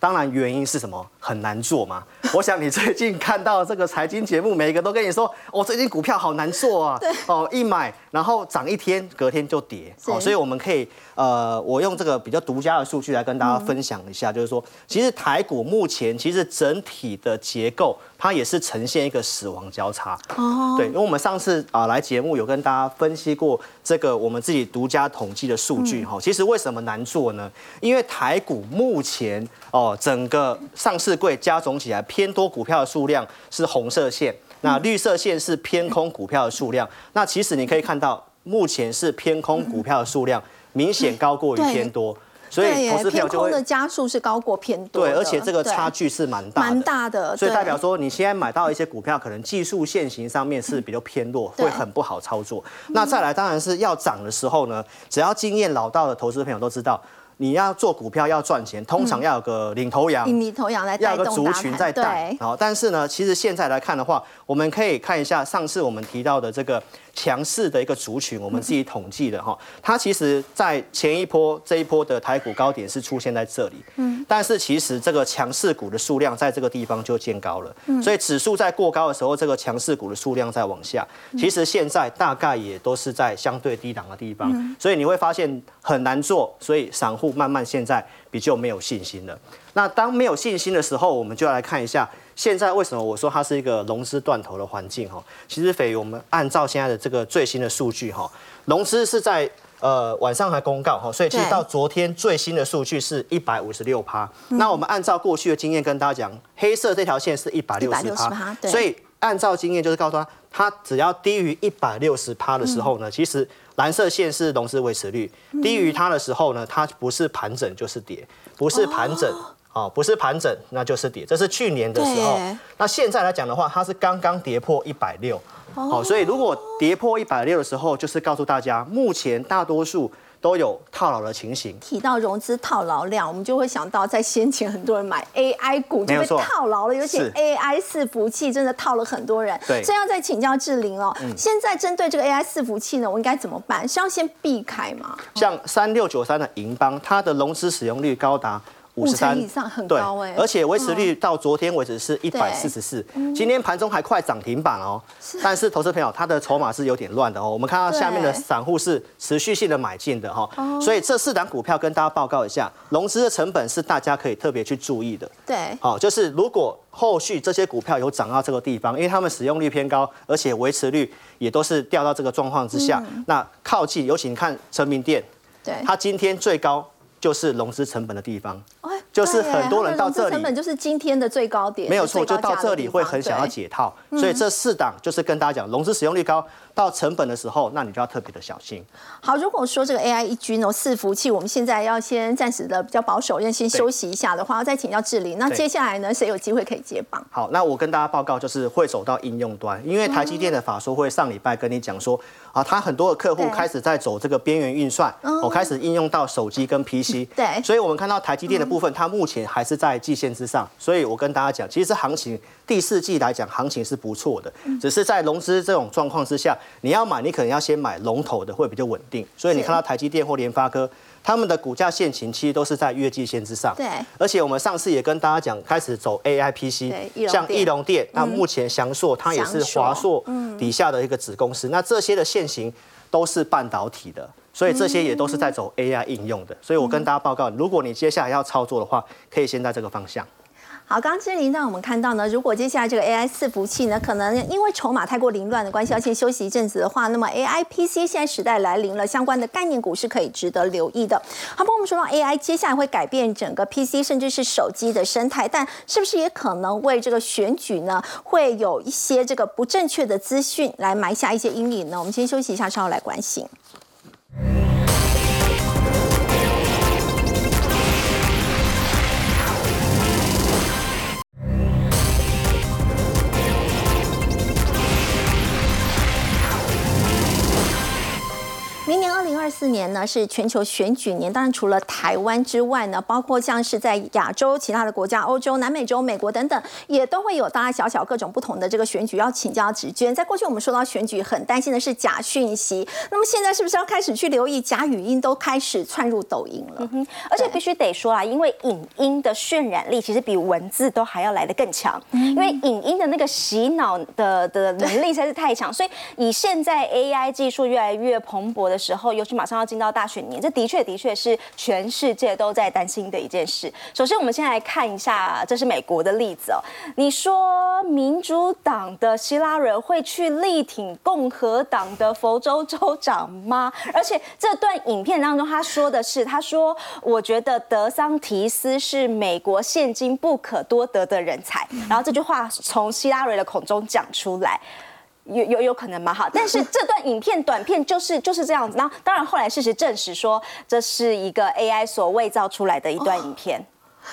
当然原因是什么？很难做嘛。我想你最近看到这个财经节目，每一个都跟你说，哦，最近股票好难做啊。哦，一买然后涨一天，隔天就跌。哦，所以我们可以，呃，我用这个比较独家的数据来跟大家分享一下，就是说，其实台股目前其实整体的结构，它也是呈现一个死亡交叉。哦。对，因为我们上次啊来节目有跟大家分析过这个我们自己独家统计的数据哈。其实为什么难做呢？因为台股目前哦。整个上市柜加总起来，偏多股票的数量是红色线，那绿色线是偏空股票的数量。那其实你可以看到，目前是偏空股票的数量明显高过于偏多，所以投资偏空的加速是高过偏多。对，而且这个差距是蛮大蛮大的，所以代表说你现在买到一些股票，可能技术线型上面是比较偏弱，会很不好操作。那再来，当然是要涨的时候呢，只要经验老道的投资朋友都知道。你要做股票要赚钱，通常要有个领头羊，领头羊来要个族群在带。好，但是呢，其实现在来看的话，我们可以看一下上次我们提到的这个。强势的一个族群，我们自己统计的哈，它其实，在前一波这一波的台股高点是出现在这里，嗯，但是其实这个强势股的数量在这个地方就见高了，嗯，所以指数在过高的时候，这个强势股的数量在往下，其实现在大概也都是在相对低档的地方，所以你会发现很难做，所以散户慢慢现在比较没有信心了。那当没有信心的时候，我们就来看一下。现在为什么我说它是一个融资断头的环境哈？其实斐，我们按照现在的这个最新的数据哈，融资是在呃晚上还公告哈，所以其实到昨天最新的数据是一百五十六趴。那我们按照过去的经验跟大家讲，黑色这条线是一百六十趴，所以按照经验就是告诉他，它只要低于一百六十趴的时候呢，其实蓝色线是融资维持率，低于它的时候呢，它不是盘整就是跌，不是盘整。哦，不是盘整，那就是跌。这是去年的时候。那现在来讲的话，它是刚刚跌破一百六。哦，所以如果跌破一百六的时候，就是告诉大家，目前大多数。都有套牢的情形。提到融资套牢量，我们就会想到在先前很多人买 AI 股就被套牢了，尤其 AI 伺服器真的套了很多人。对，所以要再请教志玲哦。现在针对这个 AI 伺服器呢，我应该怎么办？是要先避开吗？像三六九三的银邦，它的融资使用率高达。五十三以上很高哎，而且维持率到昨天为止是一百四十四，今天盘中还快涨停板哦。但是投资朋友他的筹码是有点乱的哦。我们看到下面的散户是持续性的买进的哈，所以这四档股票跟大家报告一下，融资的成本是大家可以特别去注意的。对，好，就是如果后续这些股票有涨到这个地方，因为他们使用率偏高，而且维持率也都是掉到这个状况之下，那靠近，尤其你看成名店，对，它今天最高。就是融资成本的地方，就是很多人到这里，成本就是今天的最高点，没有错，就到这里会很想要解套，所以这四档就是跟大家讲，融资使用率高。到成本的时候，那你就要特别的小心。好，如果说这个 AI 一军哦伺服器，我们现在要先暂时的比较保守，要先休息一下的话，再请教志玲。那接下来呢，谁有机会可以接棒？好，那我跟大家报告，就是会走到应用端，因为台积电的法说会上礼拜跟你讲说，啊，他很多的客户开始在走这个边缘运算，我开始应用到手机跟 PC。对，所以我们看到台积电的部分，它目前还是在季线之上。所以我跟大家讲，其实行情第四季来讲，行情是不错的，只是在融资这种状况之下，你要买，你可。能要先买龙头的会比较稳定，所以你看到台积电或联发科，他们的股价线型其实都是在月季线之上。对，而且我们上次也跟大家讲，开始走 AI PC，像翼龙电，那目前翔硕它也是华硕底下的一个子公司，那这些的线型都是半导体的，所以这些也都是在走 AI 应用的。所以我跟大家报告，如果你接下来要操作的话，可以先在这个方向。好，刚刚志玲让我们看到呢，如果接下来这个 AI 伺服器呢，可能因为筹码太过凌乱的关系，要先休息一阵子的话，那么 AI PC 现在时代来临了，相关的概念股是可以值得留意的。好，不我们说到 AI 接下来会改变整个 PC 甚至是手机的生态，但是不是也可能为这个选举呢，会有一些这个不正确的资讯来埋下一些阴影呢？我们先休息一下，稍后来关心。四年呢是全球选举年，当然除了台湾之外呢，包括像是在亚洲其他的国家、欧洲、南美洲、美国等等，也都会有大大小小各种不同的这个选举要请教直娟。在过去我们说到选举，很担心的是假讯息，那么现在是不是要开始去留意假语音都开始窜入抖音了？而且必须得说啊，因为影音的渲染力其实比文字都还要来得更强，因为影音的那个洗脑的的能力实在是太强，所以以现在 AI 技术越来越蓬勃的。时候，尤其马马上要进到大选年，这的确的确是全世界都在担心的一件事。首先，我们先来看一下，这是美国的例子哦。你说民主党的希拉蕊会去力挺共和党的佛州州长吗？而且这段影片当中，他说的是，他说：“我觉得德桑提斯是美国现今不可多得的人才。”然后这句话从希拉蕊的口中讲出来。有有有可能嘛？哈，但是这段影片短片就是就是这样子。然后当然后来事实证实说，这是一个 AI 所伪造出来的一段影片。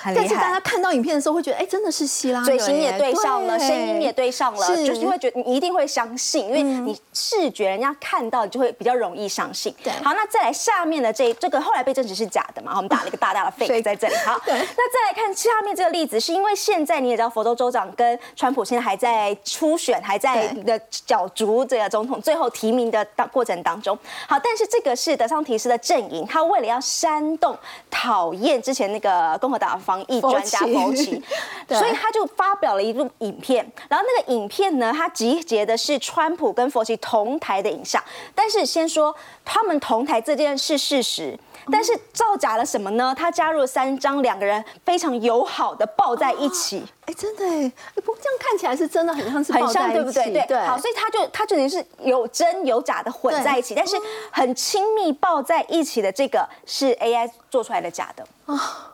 但是大家看到影片的时候会觉得，哎，真的是希拉，嘴型也对上了，声音也对上了，就是会觉得你一定会相信，因为你视觉人家看到，你就会比较容易相信。对，好，那再来下面的这这个后来被证实是假的嘛？我们打了一个大大的 fake 在这里。好，那再来看下面这个例子，是因为现在你也知道，佛州州长跟川普现在还在初选，还在的角逐这个总统最后提名的当过程当中。好，但是这个是德桑提斯的阵营，他为了要煽动讨厌之前那个共和党。防疫专家 福奇，所以他就发表了一部影片，然后那个影片呢，他集结的是川普跟佛奇同台的影像，但是先说他们同台这件事事实，但是造假了什么呢？他加入了三张两个人非常友好的抱在一起，哎，真的哎，不过这样看起来是真的很像是很像，对不对？对，好，所以他就他就等于是有真有假的混在一起，但是很亲密抱在一起的这个是 AI 做出来的假的。啊。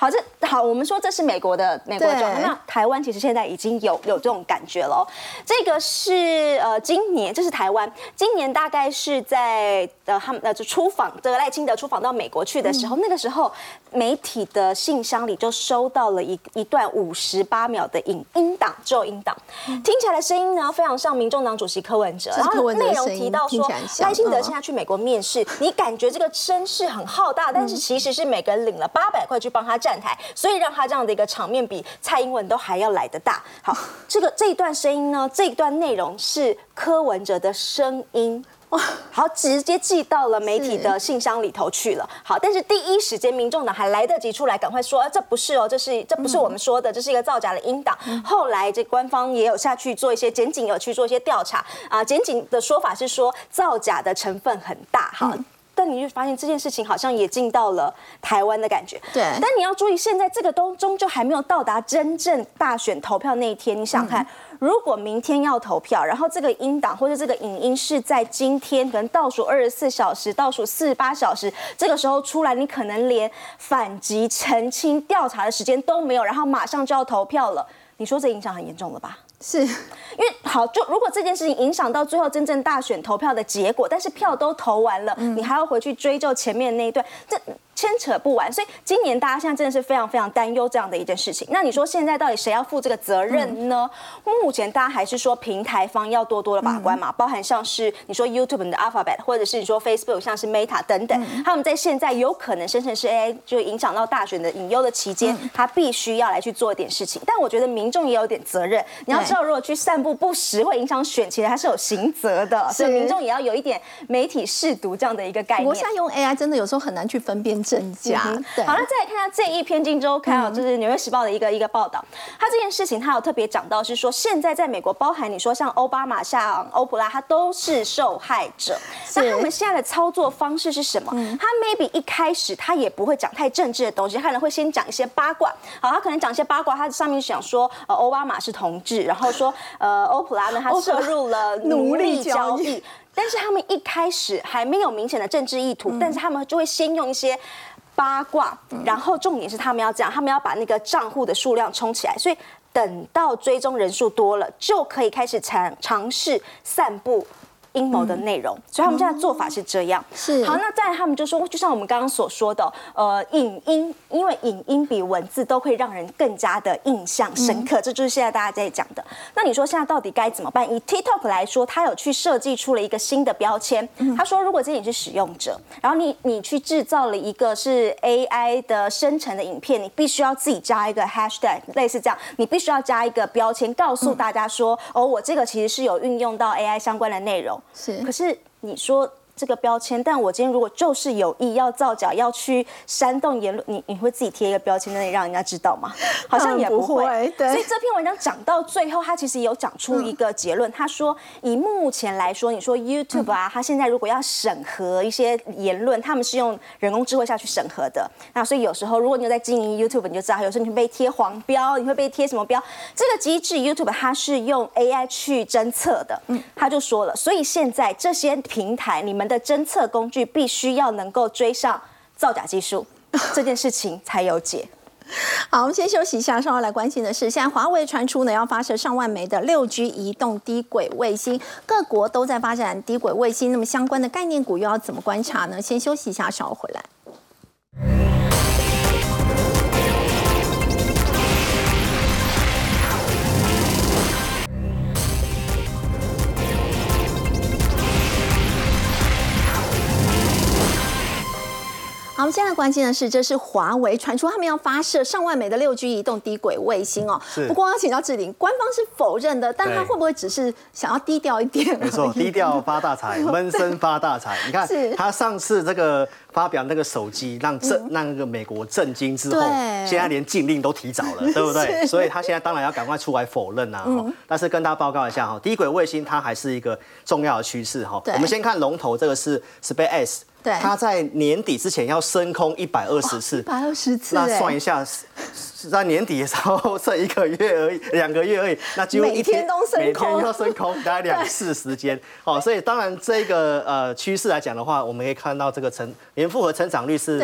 好，这好，我们说这是美国的美国状态。那台湾其实现在已经有有这种感觉了。这个是呃，今年这是台湾，今年大概是在呃他们呃就出访，这个赖清德出访到美国去的时候，那个时候媒体的信箱里就收到了一一段五十八秒的影音档，只有音档，听起来的声音呢非常像民众党主席柯文哲，然后内容提到说赖清德现在去美国面试，你感觉这个声势很浩大，但是其实是每个人领了八百块去帮他站台，所以让他这样的一个场面比蔡英文都还要来得大。好，这个这一段声音呢，这一段内容是柯文哲的声音。哇，好，直接寄到了媒体的信箱里头去了。好，但是第一时间民众党还来得及出来，赶快说，这不是哦，这是这不是我们说的，这是一个造假的音档。后来这官方也有下去做一些检警有去做一些调查啊，检警的说法是说造假的成分很大。好。但你就发现这件事情好像也进到了台湾的感觉。对。但你要注意，现在这个都终究还没有到达真正大选投票那一天。你想看，如果明天要投票，然后这个音档或者这个影音是在今天可能倒数二十四小时、倒数四十八小时这个时候出来，你可能连反击、澄清、调查的时间都没有，然后马上就要投票了。你说这影响很严重了吧？是因为好，就如果这件事情影响到最后真正大选投票的结果，但是票都投完了，你还要回去追究前面那一段，这。牵扯不完，所以今年大家现在真的是非常非常担忧这样的一件事情。那你说现在到底谁要负这个责任呢？目前大家还是说平台方要多多的把关嘛，包含像是你说 YouTube 的 Alphabet，或者是你说 Facebook 像是 Meta 等等，他们在现在有可能生成式 AI 就影响到大选的隐忧的期间，他必须要来去做一点事情。但我觉得民众也有点责任。你要知道，如果去散布不实会影响选情，它是有刑责的。所以民众也要有一点媒体试读这样的一个概念。我现在用 AI 真的有时候很难去分辨。真假对，好，那再来看下这一篇《金周刊》啊，就是《纽约时报》的一个一个报道。他这件事情，他有特别讲到，是说现在在美国，包含你说像奥巴马、像欧普拉，他都是受害者。那他们现在的操作方式是什么？他 maybe 一开始他也不会讲太政治的东西，他可能会先讲一些八卦。好，他可能讲一些八卦，他上面想说，呃，奥巴马是同志，然后说，呃，欧普拉呢，他涉入了奴隶交易。但是他们一开始还没有明显的政治意图，但是他们就会先用一些八卦，然后重点是他们要这样，他们要把那个账户的数量冲起来，所以等到追踪人数多了，就可以开始尝尝试散布。阴谋的内容，所以他们现在做法是这样。是好，那再他们就说，就像我们刚刚所说的，呃，影音，因为影音比文字都会让人更加的印象深刻，这就是现在大家在讲的。那你说现在到底该怎么办？以 TikTok 来说，它有去设计出了一个新的标签。他说，如果今天你是使用者，然后你你去制造了一个是 AI 的生成的影片，你必须要自己加一个 Hashtag，类似这样，你必须要加一个标签，告诉大家说，哦，我这个其实是有运用到 AI 相关的内容。是，可是你说。这个标签，但我今天如果就是有意要造假，要去煽动言论，你你会自己贴一个标签在那里让人家知道吗？好像也不会。对。所以这篇文章讲到最后，他其实有讲出一个结论，他说以目前来说，你说 YouTube 啊，他现在如果要审核一些言论，他们是用人工智慧下去审核的。那所以有时候如果你有在经营 YouTube，你就知道，有时候你会被贴黄标，你会被贴什么标？这个机制 YouTube 它是用 AI 去侦测的。嗯。他就说了，所以现在这些平台，你们。的侦测工具必须要能够追上造假技术，这件事情才有解。好，我们先休息一下，稍后来关心的是，现在华为传出呢要发射上万枚的六 G 移动低轨卫星，各国都在发展低轨卫星，那么相关的概念股又要怎么观察呢？先休息一下，稍后回来。好，我们现在关心的是，这是华为传出他们要发射上万枚的六 G 移动低轨卫星哦。不过要请教志玲，官方是否认的，但他会不会只是想要低调一点？没错，低调发大财，闷声发大财。你看，他上次这个发表那个手机，让震让那个美国震惊之后，现在连禁令都提早了，对不对？所以他现在当然要赶快出来否认啊。但是跟大家报告一下哈，低轨卫星它还是一个重要的趋势哈。我们先看龙头，这个是 SpaceX。它在年底之前要升空一百二十次，一百二十次，那算一下，在年底的时候剩一个月而已，两个月而已，那几乎一天都升空，每天要升空，大概两次时间。哦，所以当然这个呃趋势来讲的话，我们可以看到这个成年复合成长率是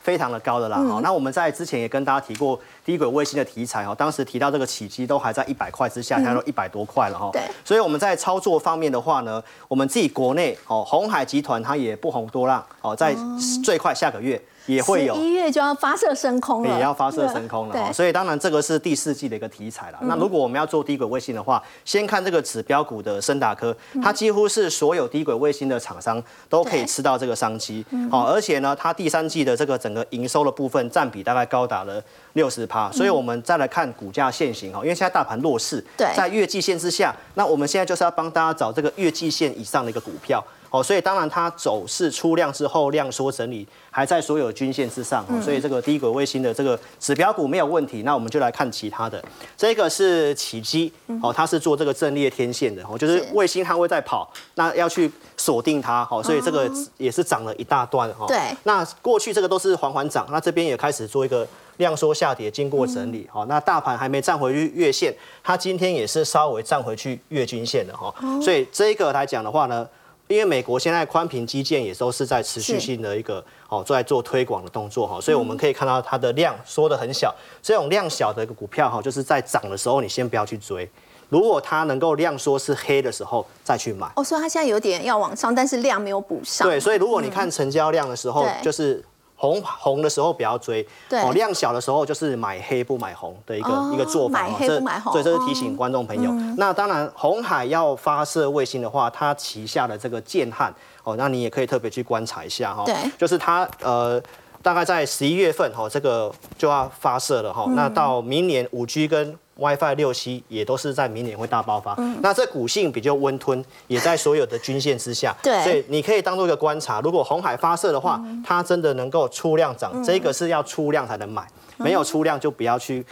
非常的高的啦。好，那我们在之前也跟大家提过。低轨卫星的题材哈，当时提到这个起机都还在一百块之下，现在都一百多块了哈。对，所以我们在操作方面的话呢，我们自己国内哦，红海集团它也不红多浪哦，在最快下个月。也会有一月就要发射升空了，也要发射升空了，所以当然这个是第四季的一个题材了。那如果我们要做低轨卫星的话，先看这个指标股的深达科，它几乎是所有低轨卫星的厂商都可以吃到这个商机。好，而且呢，它第三季的这个整个营收的部分占比大概高达了六十趴。所以我们再来看股价现行哈，因为现在大盘弱势，在月季线之下，那我们现在就是要帮大家找这个月季线以上的一个股票。哦，所以当然它走势出量之后量缩整理，还在所有均线之上，所以这个低轨卫星的这个指标股没有问题。那我们就来看其他的，这个是起基，哦，它是做这个阵列天线的，哦，就是卫星它会在跑，那要去锁定它，哦，所以这个也是涨了一大段，哈。对。那过去这个都是缓缓涨，那这边也开始做一个量缩下跌，经过整理，好，那大盘还没站回去月线，它今天也是稍微站回去月均线的，哈。所以这个来讲的话呢。因为美国现在宽频基建也都是在持续性的一个哦，在做推广的动作哈，所以我们可以看到它的量缩的很小。这种量小的一个股票哈，就是在涨的时候你先不要去追，如果它能够量缩是黑的时候再去买。哦，所以它现在有点要往上，但是量没有补上。对，所以如果你看成交量的时候，就是。红红的时候不要追，哦，量小的时候就是买黑不买红的一个一个做法，买黑不买红，所以这是提醒观众朋友。那当然，红海要发射卫星的话，它旗下的这个建汉，哦，那你也可以特别去观察一下哈，对，就是它呃，大概在十一月份哈，这个就要发射了哈，那到明年五 G 跟 WiFi 六七也都是在明年会大爆发，那这股性比较温吞，也在所有的均线之下，对，所以你可以当做一个观察，如果红海发射的话，它真的能够出量涨，这个是要出量才能买。没有出量就不要去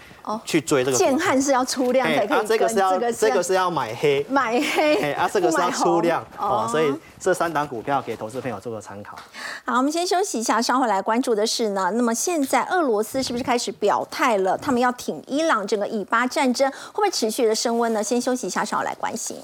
去追这个。建汉是要出量才可以。这个是要这个是要买黑。买黑。啊，这个是要出量哦，所以这三档股票给投资朋友做个参考。好，我们先休息一下，稍后来关注的是呢。那么现在俄罗斯是不是开始表态了？他们要挺伊朗，整个以巴战争会不会持续的升温呢？先休息一下，稍后来关心。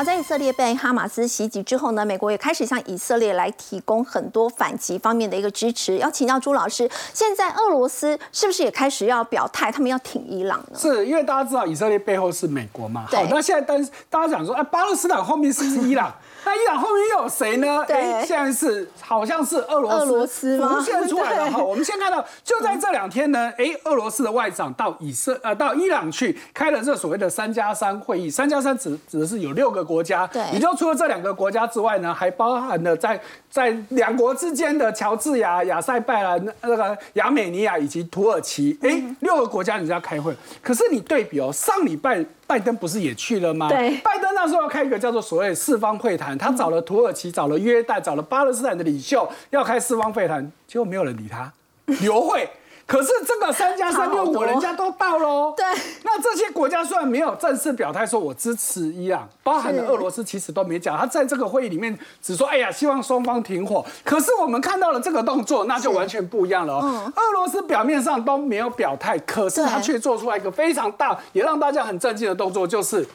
好，在以色列被哈马斯袭击之后呢，美国也开始向以色列来提供很多反击方面的一个支持。要请教朱老师，现在俄罗斯是不是也开始要表态，他们要挺伊朗呢？是因为大家知道以色列背后是美国嘛？好，那现在但是大家想说，哎，巴勒斯坦后面是不是伊朗？那伊朗后面又有谁呢？哎，现在是好像是俄罗斯，俄罗斯浮现出来了。哈，我们先看到，就在这两天呢，哎，俄罗斯的外长到以色呃到伊朗去开了这所谓的三加三会议。三加三指指的是有六个国家，对，也就除了这两个国家之外呢，还包含了在在两国之间的乔治亚、亚塞拜然、那个亚美尼亚以及土耳其，哎，六个国家人家开会。可是你对比哦，上礼拜。拜登不是也去了吗？对，拜登那时候要开一个叫做所谓四方会谈，他找了土耳其、找了约旦、找了巴勒斯坦的领袖，要开四方会谈，结果没有人理他，刘会。可是这个三加三六五人家都到喽。对，那这些国家虽然没有正式表态说我支持伊朗，包含了俄罗斯其实都没讲，他在这个会议里面只说哎呀希望双方停火。可是我们看到了这个动作，那就完全不一样了哦。俄罗斯表面上都没有表态，可是他却做出来一个非常大也让大家很震惊的动作，就是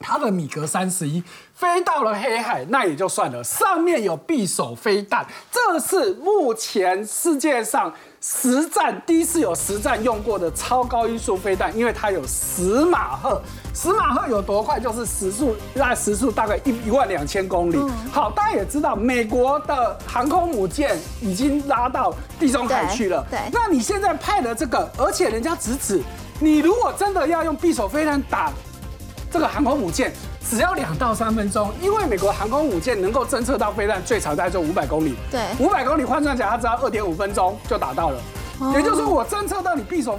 他的米格三十一飞到了黑海，那也就算了，上面有匕首飞弹，这是目前世界上。实战第一次有实战用过的超高音速飞弹，因为它有十马赫，十马赫有多快？就是时速那时速大概一一万两千公里。好，大家也知道，美国的航空母舰已经拉到地中海去了。对，那你现在派的这个，而且人家直指，你如果真的要用匕首飞弹打这个航空母舰。只要两到三分钟，因为美国航空母舰能够侦测到飞弹最长大概就五百公里，对，五百公里换算起来，它只要二点五分钟就打到了。也就是说，我侦测到你匕首。